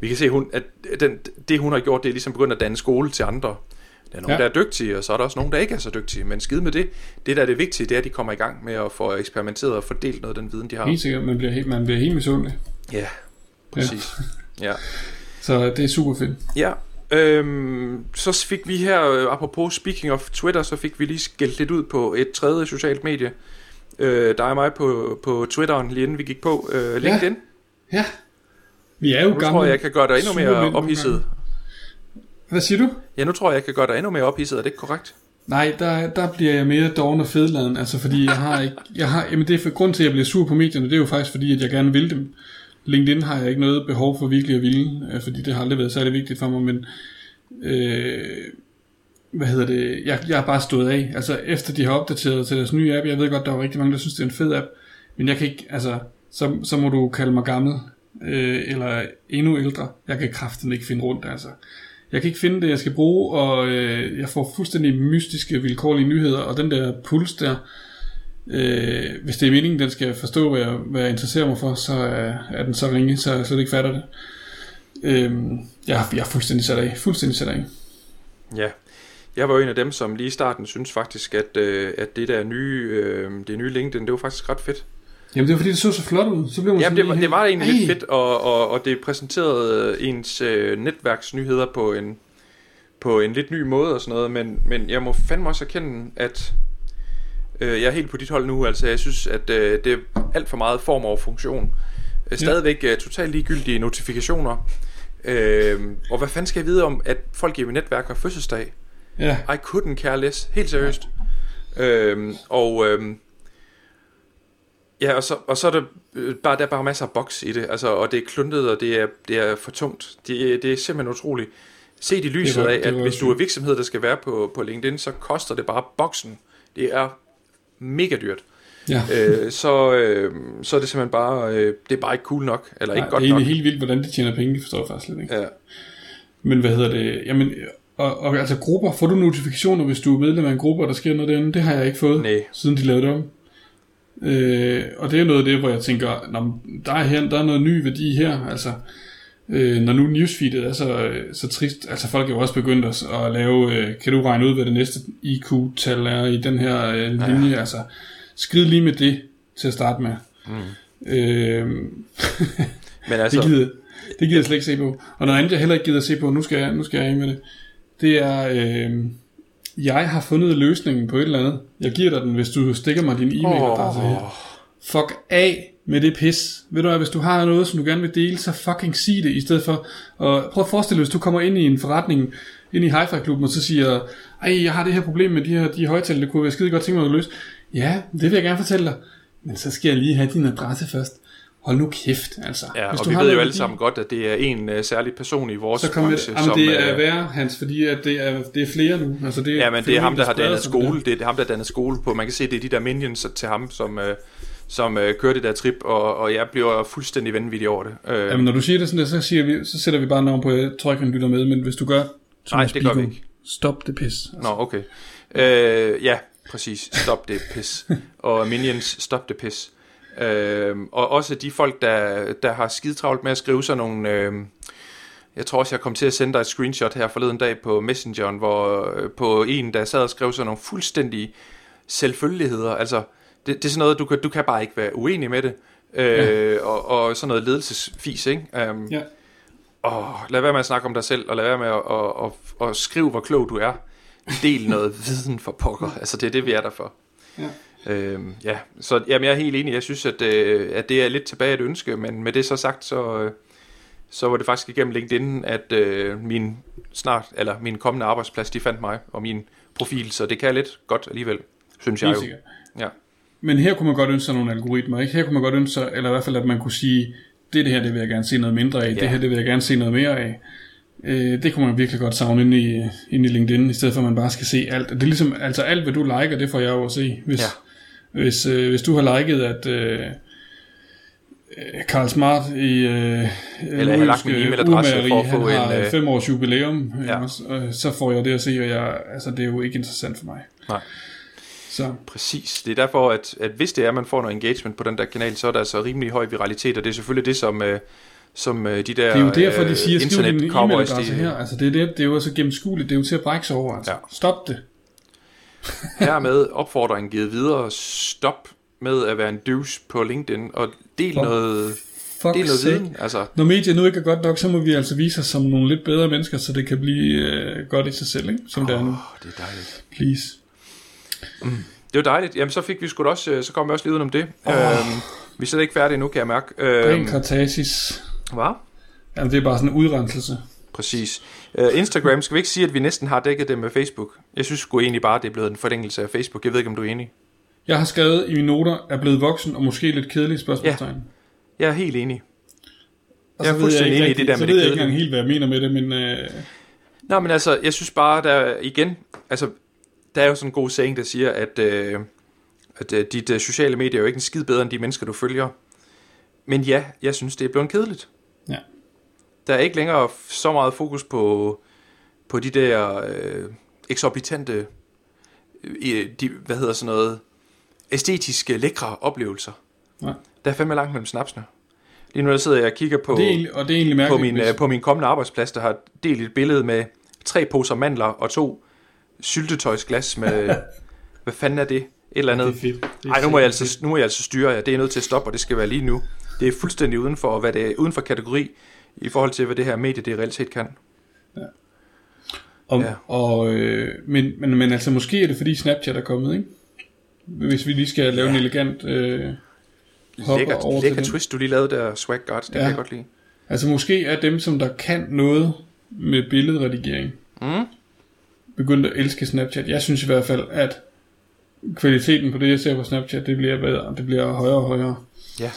vi kan se, hun, at den, det hun har gjort, det er ligesom begyndt at danne skole til andre. Der er nogen, Ja. ja. der er dygtige, og så er der også nogen, der ikke er så dygtige. Men skide med det. Det, der er det vigtige, det er, at de kommer i gang med at få eksperimenteret og fordelt noget af den viden, de har. Helt sikkert, man bliver helt, man bliver helt misundelig. Ja, præcis. Ja. Så det er super fedt. Ja, øhm, så fik vi her, øh, apropos speaking of Twitter, så fik vi lige skældt lidt ud på et tredje socialt medie. Øh, dig og mig på, på Twitteren, lige inden vi gik på øh, LinkedIn. Ja. Vi er jo Nu gamle. tror jeg, jeg kan gøre dig endnu mere ophidset. Hvad siger du? Ja, nu tror jeg, jeg kan gøre dig endnu mere ophidset. Er det ikke korrekt? Nej, der, der bliver jeg mere doven og fedladen, altså fordi jeg har ikke, jeg har, jamen det er for grund til, at jeg bliver sur på medierne, det er jo faktisk fordi, at jeg gerne vil dem. LinkedIn har jeg ikke noget behov for virkelig at ville, øh, fordi det har aldrig været særlig vigtigt for mig, men øh, hvad hedder det, jeg, jeg har bare stået af, altså efter de har opdateret til deres nye app, jeg ved godt, der er rigtig mange, der synes, det er en fed app, men jeg kan ikke, altså, så, så må du kalde mig gammel, øh, eller endnu ældre, jeg kan kraften ikke finde rundt, altså. Jeg kan ikke finde det, jeg skal bruge, og øh, jeg får fuldstændig mystiske, vilkårlige nyheder, og den der puls der, øh, hvis det er meningen, den skal forstå, hvad jeg, hvad jeg interesserer mig for, så er, er den så ringe, så jeg slet ikke fatter det. Øh, jeg, jeg er fuldstændig sat af, fuldstændig sat af. Ja. Jeg var jo en af dem, som lige i starten synes faktisk, at, øh, at det der nye, øh, det nye LinkedIn, det var faktisk ret fedt. Jamen det var fordi, det så så flot ud. Så blev man Ja, sådan det var, det var egentlig lidt Ej. fedt, og, og, og det præsenterede ens øh, netværksnyheder på en, på en lidt ny måde og sådan noget, men, men jeg må fandme også erkende, at øh, jeg er helt på dit hold nu, altså jeg synes, at øh, det er alt for meget form over funktion. Øh, stadigvæk øh, totalt ligegyldige notifikationer. Øh, og hvad fanden skal jeg vide om, at folk i mit netværk har fødselsdag? Ja, I couldn't care less, helt seriøst. Øhm, og øhm, ja, og så, og så er der øh, bare, der er bare masser af boks i det, altså, og det er kluntet, og det er, det er for tungt. Det, er- det er simpelthen utroligt. Se i lyset var- af, det at hvis du er virksomhed, der skal være på, på LinkedIn, så koster det bare boksen. Det er mega dyrt. ja. øh, så, øh, så er det simpelthen bare, øh, det er bare ikke cool nok, eller ikke Nej, godt det er nok. helt vildt, hvordan de tjener penge, det forstår jeg faktisk lidt ikke. Ja. Men hvad hedder det? Jamen, og, og altså grupper, får du notifikationer, hvis du er medlem af en gruppe, og der sker noget derinde? Det har jeg ikke fået, Nej. siden de lavede det om. Øh, og det er noget af det, hvor jeg tænker, Nå, der er, her, der er noget ny værdi her, altså øh, når nu newsfeedet er så, øh, så trist, altså folk er jo også begyndt at, at lave, øh, kan du regne ud, hvad det næste IQ-tal er i den her øh, linje, ja. altså skrid lige med det til at starte med. Mm. Øh, Men altså, det gider, det gider jeg slet ikke se på. Og noget andet, jeg heller ikke gider se på, nu skal jeg, nu skal jeg af med det, det er, øh, jeg har fundet løsningen på et eller andet. Jeg giver dig den, hvis du stikker mig din e-mailadresse her. åh, Fuck af med det pis. Ved du hvad, hvis du har noget, som du gerne vil dele, så fucking sig det, i stedet for, og prøv at forestille dig, hvis du kommer ind i en forretning, ind i hi-fi-klubben, og så siger, ej, jeg har det her problem med de her de højtaler, det kunne være skide godt tænke mig at løse. Ja, det vil jeg gerne fortælle dig. Men så skal jeg lige have din adresse først. Hold nu kæft, altså. Ja, Hvis og du vi har ved jo alle værdi, sammen godt, at det er en uh, særlig person i vores så kommer branche, det, jamen, det er øh, værre, Hans, fordi at det, er, det er flere nu. Altså, det er Ja, men det er ham, der har spreder dannet skole. Det er ham, der har dannet skole på. Man kan se, det er de der minions til ham, som, øh, som øh, kører det der trip, og, og jeg bliver fuldstændig vanvittig over det. Øh, Jamen, når du siger det sådan der, så, siger vi, så sætter vi bare navn på, jeg tror ikke, han lytter med, men hvis du gør, som Nej, det gør vi ikke. Stop det pis. Nå, okay. Øh, ja, præcis. Stop det pis. og Minions, stop det pis. Øh, og også de folk, der, der har skidtravlt med at skrive sådan nogle... Øh, jeg tror også, jeg kom til at sende dig et screenshot her forleden dag på Messengeren, hvor øh, på en, der sad og skrev sådan nogle fuldstændige selvfølgeligheder. Altså, det, det er sådan noget, du kan, du kan bare ikke være uenig med det. Øh, ja. og, og sådan noget ledelsesfis, ikke? Um, Ja. og lad være med at snakke om dig selv, og lad være med at, at, at, at skrive, hvor klog du er. Del noget viden for pokker. Altså, det er det, vi er der for. Ja. Øhm, ja, så jamen, jeg er helt enig. Jeg synes, at, øh, at det er lidt tilbage et ønske, men med det så sagt, så, øh, så var det faktisk igennem LinkedIn, at øh, min snart, eller min kommende arbejdsplads, de fandt mig og min profil, så det kan lidt godt alligevel, synes jeg jo. Ja. Men her kunne man godt ønske sig nogle algoritmer, ikke? Her kunne man godt ønske sig, eller i hvert fald, at man kunne sige, det, det her, det vil jeg gerne se noget mindre af, Ja. det her, det vil jeg gerne se noget mere af. Øh, det kunne man virkelig godt savne inde i, inde i LinkedIn, i stedet for, at man bare skal se alt. Det er ligesom, altså alt, hvad du liker, det får jeg jo at se. Hvis, Ja. hvis, øh, hvis du har liket, at øh, øh, Karl Smart i øh, Eller jeg har lagt min e-mailadresse for at få en, øh, fem års jubilæum, Ja. ja. øh, så får jeg det at se, og jeg, altså, det er jo ikke interessant for mig. Nej. Så Præcis. Det er derfor, at, at hvis det er, at man får noget engagement på den der kanal, så er der altså rimelig høj viralitet, og det er selvfølgelig det, som, øh, som øh, de der Det er jo derfor, de siger, skriv din e-mailadresse her. Altså, det er, det, det er jo så gennemskueligt. Det er jo til at brække sig over. Altså. Ja. Stop det. hermed opfordringen givet videre. Stop med at være en douche på LinkedIn, og del For noget, Fuck del noget sake. viden. Altså, Når medier nu ikke er godt nok, så må vi altså vise os som nogle lidt bedre mennesker, så det kan blive øh, godt i sig selv, ikke? som oh. det er nu. det er dejligt. Please. Det var dejligt. Jamen, så fik vi sgu også, øh, så kom vi også lige udenom det. Oh. Øhm, vi er slet ikke færdige nu, kan jeg mærke. Øhm, kartasis. hvad? Jamen, det er bare sådan en udrenselse. Præcis. Uh, Instagram, skal vi ikke sige, at vi næsten har dækket det med Facebook? Jeg synes sgu egentlig bare, det er blevet en forlængelse af Facebook. Jeg ved ikke, om du er enig. Jeg har skrevet i mine noter, er blevet voksen og måske lidt kedelig spørgsmålstegn. Jeg er helt enig. Og Jeg er så ved fuldstændig ikke enig i det der så med ved det jeg ikke kedelige. engang helt, hvad jeg mener med det, men øh, Nå, men altså, jeg synes bare, der igen, altså, der er jo sådan en god saying, der siger, at, øh, at øh, dit øh, sociale medier er jo ikke en skid bedre end de mennesker, du følger. Men ja, jeg synes, det er blevet kedeligt. Ja. Der er ikke længere så meget fokus på, på de der øh, eksorbitante, øh, de, hvad hedder sådan noget, æstetiske, lækre oplevelser. Nej. Der er fandme langt mellem snapsene. Lige nu der sidder jeg og kigger på, det er og det er mærkeligt. på, min, hvis- øh, på min kommende arbejdsplads, der har delt et billede med tre poser mandler og to syltetøjsglas med, hvad fanden er det? Et eller andet. Det er fedt. Det er Ej, nu må, jeg altså, nu må jeg altså styre jer. Det er nødt til at stoppe, og det skal være lige nu. Det er fuldstændig uden for, hvad det er, uden for kategori, i forhold til, hvad det her medie, det reelt set kan. Og, Ja. ja. og, øh, men, men, men altså måske er det fordi Snapchat er kommet, ikke? Hvis vi lige skal lave Ja. en elegant øh, hopper Lækker, over til lækker den. twist, du lige lavede der, Swag God. Det ja. Ja. kan jeg godt lide. Altså måske er dem, som der kan noget med billedredigering, Mm. Begyndt at elske Snapchat. Jeg synes i hvert fald, at kvaliteten på det, jeg ser på Snapchat, det bliver bedre. Det bliver højere og højere. Ja.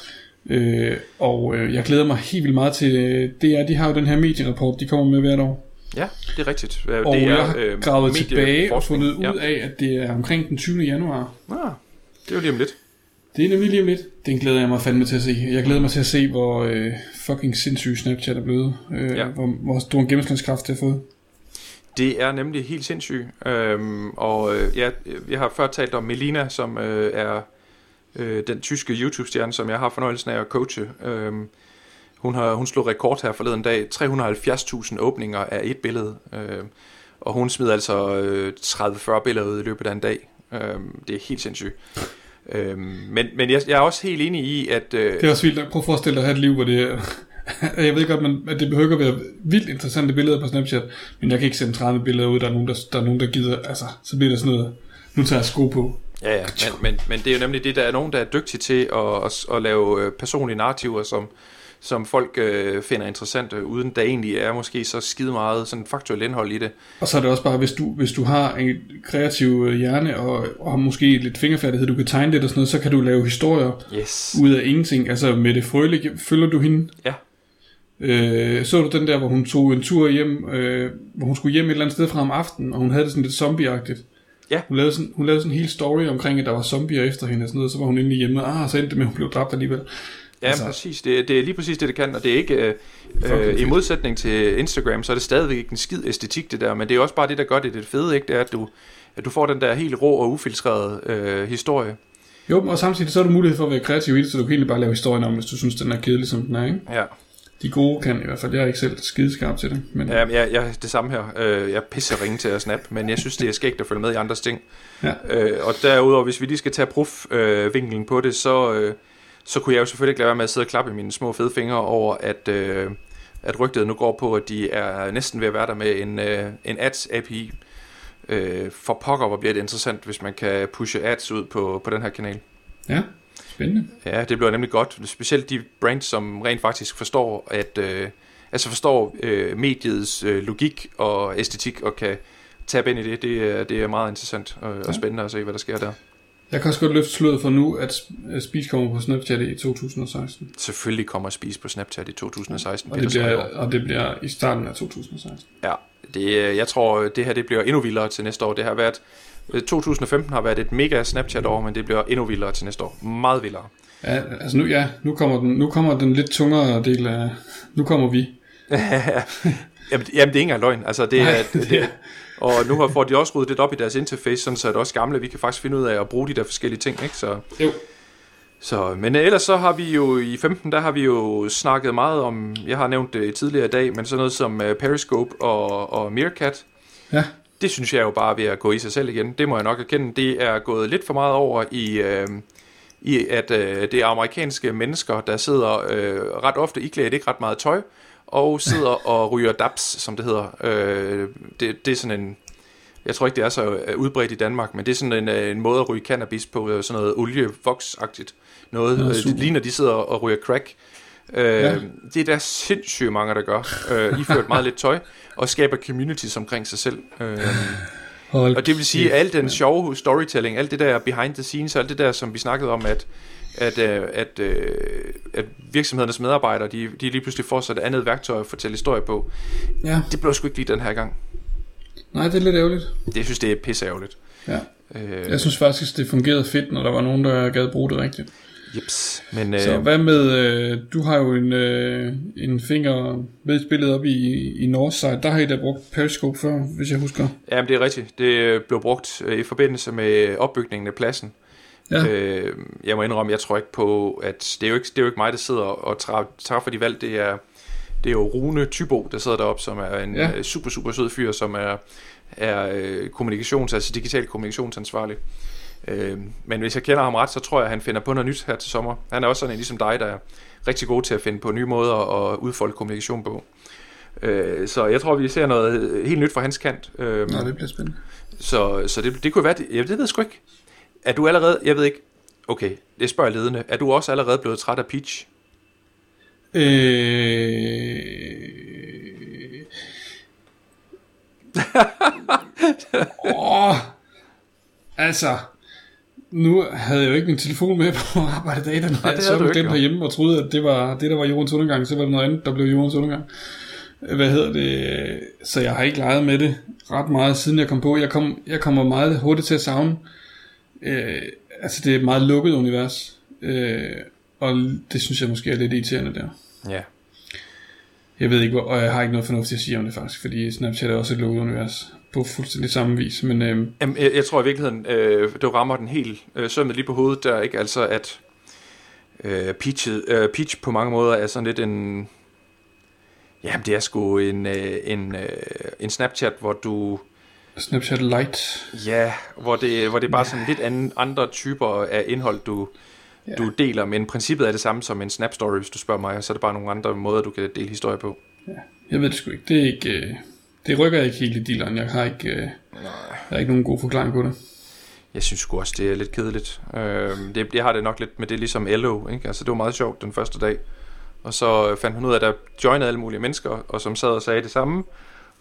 Øh, og øh, jeg glæder mig helt vildt meget til DR. De har jo den her medierapport, de kommer med hvert år. Ja, det er rigtigt. Øh, Og det jeg har øh, gravet tilbage og fundet ud ja. af, at det er omkring den 20. januar. Ah, det er jo lige om lidt. Det er nemlig lige om lidt. Den glæder jeg mig fandme til at se. Jeg glæder mig til at se, hvor øh, fucking sindssyg Snapchat er blevet. Øh, Ja. ja. hvor, hvor stor en gennemslagskraft det har fået. Det er nemlig helt sindssygt. Øhm, og øh, ja, jeg har før talt om Melina, som øh, er øh, den tyske YouTube-stjerne, som jeg har fornøjelsen af at coache. Øhm, hun, har, hun slog rekord her forleden dag. 370.000 åbninger af et billede. Øh, og hun smider altså øh, 30-40 billeder ud i løbet af en dag. Øhm, det er helt sindssygt. Øhm, men men jeg, jeg er også helt enig i, at... Øh, Det er også vildt. Prøv at forestille dig at have et liv, hvor det er... jeg ved godt, man, at det behøver at være vildt interessante billeder på Snapchat, men jeg kan ikke sende 30 billeder ud, der er nogen, der, der, er nogen, der gider... Altså, så bliver der sådan noget... Nu tager jeg sko på. Ja, ja, men, men, men det er jo nemlig det, der er nogen, der er dygtige til at, at, at lave øh, personlige narrativer, som, som folk øh, finder interessante, uden der egentlig er måske så skide meget sådan faktuelt indhold i det. Og så er det også bare, hvis du, hvis du har en kreativ øh, hjerne, og, og har måske lidt fingerfærdighed, du kan tegne det og sådan noget, så kan du lave historier Yes. ud af ingenting. Altså med det frølige, følger du hende? Ja. Øh, så du den der, hvor hun tog en tur hjem, øh, hvor hun skulle hjem et eller andet sted fra om aftenen, og hun havde det sådan lidt zombieagtigt. Ja. Hun lavede, sådan, hun lavede sådan en hel story omkring, at der var zombier efter hende og sådan noget, og så var hun endelig hjemme, og ah, så endte det med, at hun blev dræbt alligevel. Ja, Altså- præcis. Det, det er lige præcis det, det kan, og det er ikke... Øh, øh, I modsætning til Instagram, så er det stadigvæk ikke en skid æstetik, det der, men det er også bare det, der gør det det fede, ikke? Det er, at du, at du får den der helt rå og ufiltrerede øh, historie. Jo, og samtidig så har du mulighed for at være kreativ i det, så du kan egentlig bare lave historien om, hvis du synes, den er kedelig, som den er, ikke? Ja, De gode kan i hvert fald. Jeg er ikke selv skideskarp til det. Men, ja jeg, jeg, det samme her. Øh, jeg pisser ringe til at snap, men jeg synes, det er skægt at følge med i andres ting. Ja. Øh, og derudover, hvis vi lige skal tage prof-vinklen på det, så, øh, så kunne jeg jo selvfølgelig ikke lade være med at sidde og klappe i mine små fede fingre over, at, øh, at rygtet nu går på, at de er næsten ved at være der med en, øh, en ads-API. Øh, for pokker, hvor bliver det interessant, hvis man kan pushe ads ud på, på den her kanal. ja, spændende. Ja, det bliver nemlig godt. Specielt de brands, som rent faktisk forstår, at, øh, altså forstår øh, mediets øh, logik og æstetik og kan tabe ind i det. Det er, det er meget interessant og, ja. Ja. og spændende at se, hvad der sker der. Jeg kan også godt løfte sløret for nu, at Spis kommer på Snapchat i 2016. Selvfølgelig kommer Spise på Snapchat i 2016. Og det, bliver, og det bliver i starten af 2016. Ja, det, øh, jeg tror, det her det bliver endnu vildere til næste år. Det har været, 2015 har været et mega Snapchat-år, men det bliver endnu vildere til næste år. Meget vildere. Ja, altså nu, ja, nu kommer den, nu kommer den lidt tungere del af... Nu kommer vi. Jamen, jamen, det er ikke engang løgn. Altså, det, Nej, er, det, det og nu har får de også ryddet lidt op i deres interface, sådan så at også gamle, vi kan faktisk finde ud af at bruge de der forskellige ting, ikke? Så, Jo. så, men øh, ellers så har vi jo i 15, der har vi jo snakket meget om, jeg har nævnt det tidligere i dag, men sådan noget som uh, Periscope og, og Meerkat. Ja. Det synes jeg jo bare er ved at gå i sig selv igen. Det må jeg nok erkende. Det er gået lidt for meget over i, øh, i at øh, det er amerikanske mennesker, der sidder øh, ret ofte iklædt ikke ret meget tøj, og sidder og ryger daps, som det hedder. Øh, det, det er sådan en... Jeg tror ikke, det er så øh, udbredt i Danmark, men det er sådan en, øh, en måde at ryge cannabis på, øh, sådan noget olie agtigt noget. Super. det ligner, de sidder og ryger crack. Øh, Ja. Det er der sindssygt mange, der gør. Øh, iført meget lidt tøj, og skaber communities omkring sig selv. Øh, Hold og det vil sige, at al den sjove storytelling, alt det der behind the scenes, alt det der, som vi snakkede om, at, at, øh, at, øh, at virksomhedernes medarbejdere, de, de lige pludselig får så et andet værktøj at fortælle historie på, Ja, det blev sgu ikke lige den her gang. nej, det er lidt ærgerligt. Det jeg synes det er pisseærgerligt. Ja. Øh, Jeg synes faktisk, det fungerede fedt, når der var nogen, der gad bruge det rigtigt. Jeps. Men øh, Så hvad med, øh, du har jo en, øh, en finger med spillet op i, i Northside. Der har I da brugt Periscope før, hvis jeg husker. jamen, det er rigtigt. Det blev brugt øh, i forbindelse med opbygningen af pladsen. Ja. Øh, jeg må indrømme, jeg tror ikke på, at det er jo ikke, det er jo ikke mig, der sidder og træffer de valg. Det er, det er jo Rune Tybo, der sidder deroppe, som er en Ja. ja. super, super sød fyr, som er, er øh, kommunikations, altså digital kommunikationsansvarlig. Øh, men hvis jeg kender ham ret, så tror jeg, at han finder på noget nyt her til sommer. Han er også sådan en ligesom dig, der er rigtig god til at finde på nye måder at udfolde kommunikation på. Øh, så jeg tror, vi ser noget helt nyt fra hans kant. Øh, Nå, det bliver spændende. så, så det, det kunne være, det, jeg, det ved jeg sgu ikke. Er du allerede, jeg ved ikke, okay, det spørger ledende, er du også allerede blevet træt af Peach? Øh... Åh, altså, nu havde jeg jo ikke min telefon med på arbejde dag, når Nej, jeg så den ikke, jo. derhjemme og troede, at det var det, der var jordens undergang, så var det noget andet, der blev jordens undergang. Hvad hedder det? Så jeg har ikke leget med det ret meget, siden jeg kom på. Jeg, kom, jeg kommer meget hurtigt til at savne. Øh, altså, det er et meget lukket univers. Øh, og det synes jeg måske er lidt irriterende der. Ja. Jeg ved ikke, og jeg har ikke noget fornuftigt at sige om det faktisk, fordi Snapchat er også et lukket univers på fuldstændig samme vis. Men øh, Jamen, jeg, jeg tror i virkeligheden, øh, du rammer den helt øh, sømmet lige på hovedet der, ikke? Altså at øh, Peach, øh, Peach på mange måder er sådan lidt en... Jamen, det er sgu en, øh, en, øh, en Snapchat, hvor du... Snapchat Lite, Ja, hvor det, hvor det er bare sådan lidt anden, andre typer af indhold, du, Ja. ja. du deler, men princippet er det samme som en Snap Story, hvis du spørger mig, og så er det bare nogle andre måder, du kan dele historie på. jeg ved det sgu ikke. Det er ikke... Øh, det rykker ikke helt i dealeren. Jeg har ikke, øh, jeg har ikke nogen god forklaring på det. jeg synes sgu også, det er lidt kedeligt. Øh, det, jeg har det nok lidt med det ligesom Elo, ikke? Altså, det var meget sjovt den første dag. Og så fandt hun ud af, at der joinede alle mulige mennesker, og som sad og sagde det samme.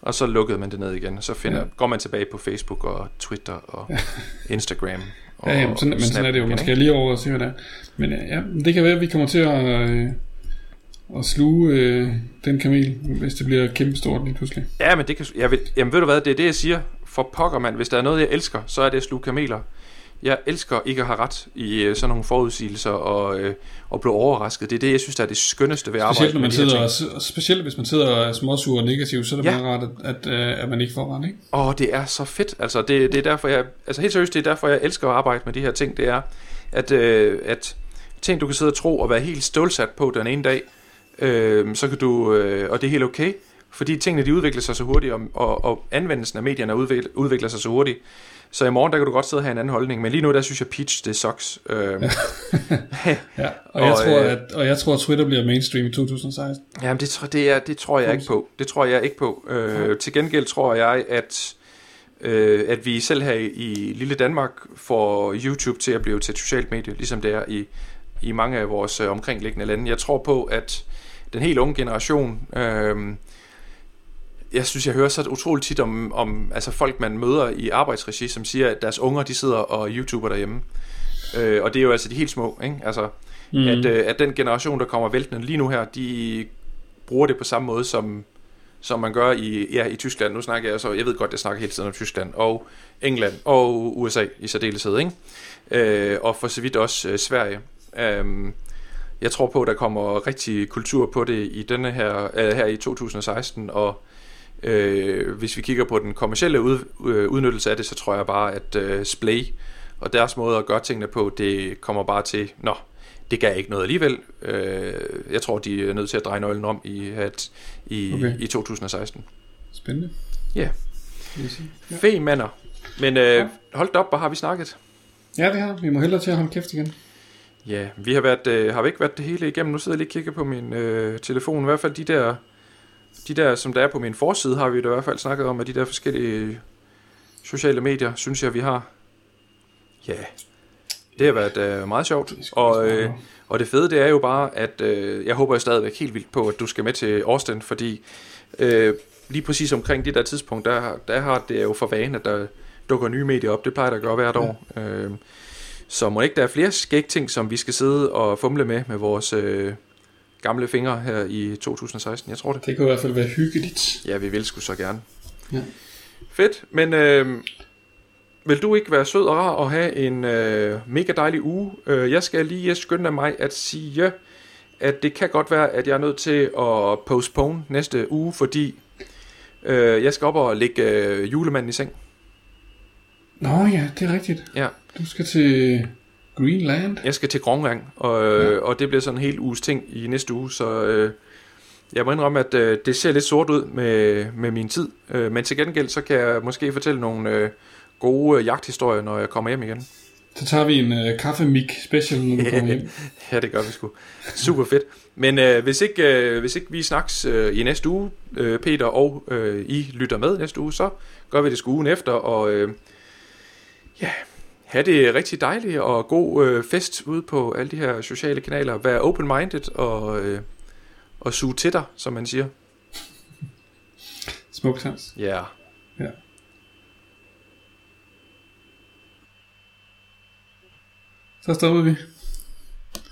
Og så lukkede man det ned igen, og så finder, ja. går man tilbage på Facebook og Twitter og ja. Instagram. Og, ja, jamen, sådan, men sådan er det jo. Man skal lige over og se, hvad det er. Men ja, det kan være, at vi kommer til at, øh, at sluge øh, den kamel, hvis det bliver kæmpestort lige pludselig. Ja, men det kan, jeg ved, jamen ved du hvad, det er det, jeg siger. For pokker, mand. Hvis der er noget, jeg elsker, så er det at sluge kameler. Jeg elsker ikke at have ret i øh, sådan nogle forudsigelser og, øh, og blive overrasket. Det er det, jeg synes, der er det skønneste ved specielt, arbejde når man sidder, og, Specielt hvis man sidder og er småsur og negativ, så er det ja. meget rart, at, at, øh, at man ikke får ret, ikke? Åh, det er så fedt. Altså, det, det er derfor, jeg... Altså, helt seriøst, det er derfor, jeg elsker at arbejde med de her ting. Det er, at, øh, at ting, du kan sidde og tro og være helt stålsat på den ene dag, øh, så kan du... Øh, og det er helt okay, fordi tingene, de udvikler sig så hurtigt, og, og, og anvendelsen af medierne udvikler, udvikler sig så hurtigt, så i morgen, der kan du godt sidde og have en anden holdning. Men lige nu, der synes jeg, Peach, det sucks. Øhm. ja, og, jeg og, tror, øh, at, og jeg tror, at Twitter bliver mainstream i 2016. Jamen, det, det, er, det tror jeg ikke på. Det tror jeg ikke på. Øh, ja. Til gengæld tror jeg, at, øh, at vi selv her i lille Danmark får YouTube til at blive til et socialt medie, ligesom det er i, i mange af vores øh, omkringliggende lande. Jeg tror på, at den helt unge generation... Øh, jeg synes, jeg hører så utroligt tit om, om altså folk, man møder i arbejdsregi, som siger, at deres unger, de sidder og YouTuber derhjemme. Øh, og det er jo altså de helt små, ikke? Altså, mm. at, øh, at den generation, der kommer væltende lige nu her, de bruger det på samme måde, som, som man gør i, ja, i Tyskland. Nu snakker jeg så, jeg ved godt, jeg snakker hele tiden om Tyskland, og England, og USA i særdeleshed, ikke? Øh, og for så vidt også øh, Sverige. Øh, jeg tror på, at der kommer rigtig kultur på det i denne her, øh, her i 2016, og Øh, hvis vi kigger på den kommercielle ud, øh, udnyttelse af det, så tror jeg bare, at øh, Splay og deres måde at gøre tingene på, det kommer bare til, nå, det gav ikke noget alligevel. Øh, jeg tror, de er nødt til at dreje nøglen om i, at, i, okay. i 2016. Spændende. Yeah. Ja. Fe mander. Men øh, hold op, hvor har vi snakket? Ja, det har vi. må hellere til at holde kæft igen. Ja, vi har, været, øh, har vi ikke været det hele igennem. Nu sidder jeg lige og kigger på min øh, telefon. I hvert fald de der de der, som der er på min forside, har vi da i hvert fald snakket om, at de der forskellige sociale medier, synes jeg, vi har. Ja, det har været uh, meget sjovt. Og, øh, og det fede, det er jo bare, at øh, jeg håber jeg stadigvæk helt vildt på, at du skal med til Austin, fordi øh, lige præcis omkring det der tidspunkt, der, der har det jo for vane, at der dukker nye medier op. Det plejer der at gøre hvert ja. år. Øh, så må ikke der er flere skæg ting, som vi skal sidde og fumle med med vores... Øh, gamle fingre her i 2016. Jeg tror det. Det kunne i hvert fald være hyggeligt. Ja, vi vil sgu så gerne. Ja. Fedt, men øh, vil du ikke være sød og rar og have en øh, mega dejlig uge? Øh, jeg skal lige skynde mig at sige, at det kan godt være, at jeg er nødt til at postpone næste uge, fordi øh, jeg skal op og lægge øh, julemanden i seng. Nå ja, det er rigtigt. Ja. Du skal til Greenland? Jeg skal til Grønland, og, ja. og det bliver sådan en helt uges ting i næste uge, så øh, jeg må indrømme, at øh, det ser lidt sort ud med, med min tid. Øh, men til gengæld, så kan jeg måske fortælle nogle øh, gode øh, jagthistorier, når jeg kommer hjem igen. Så tager vi en øh, kaffemik special, når du kommer hjem. ja, det gør vi sgu. Super fedt. Men øh, hvis, ikke, øh, hvis ikke vi snakkes øh, i næste uge, øh, Peter, og øh, I lytter med næste uge, så gør vi det sgu ugen efter, og øh, ja, have det rigtig dejligt og god øh, fest ude på alle de her sociale kanaler. Vær open-minded og, øh, og suge til dig, som man siger. Smukt, Hans. Ja. Yeah. Ja. Så stopper vi.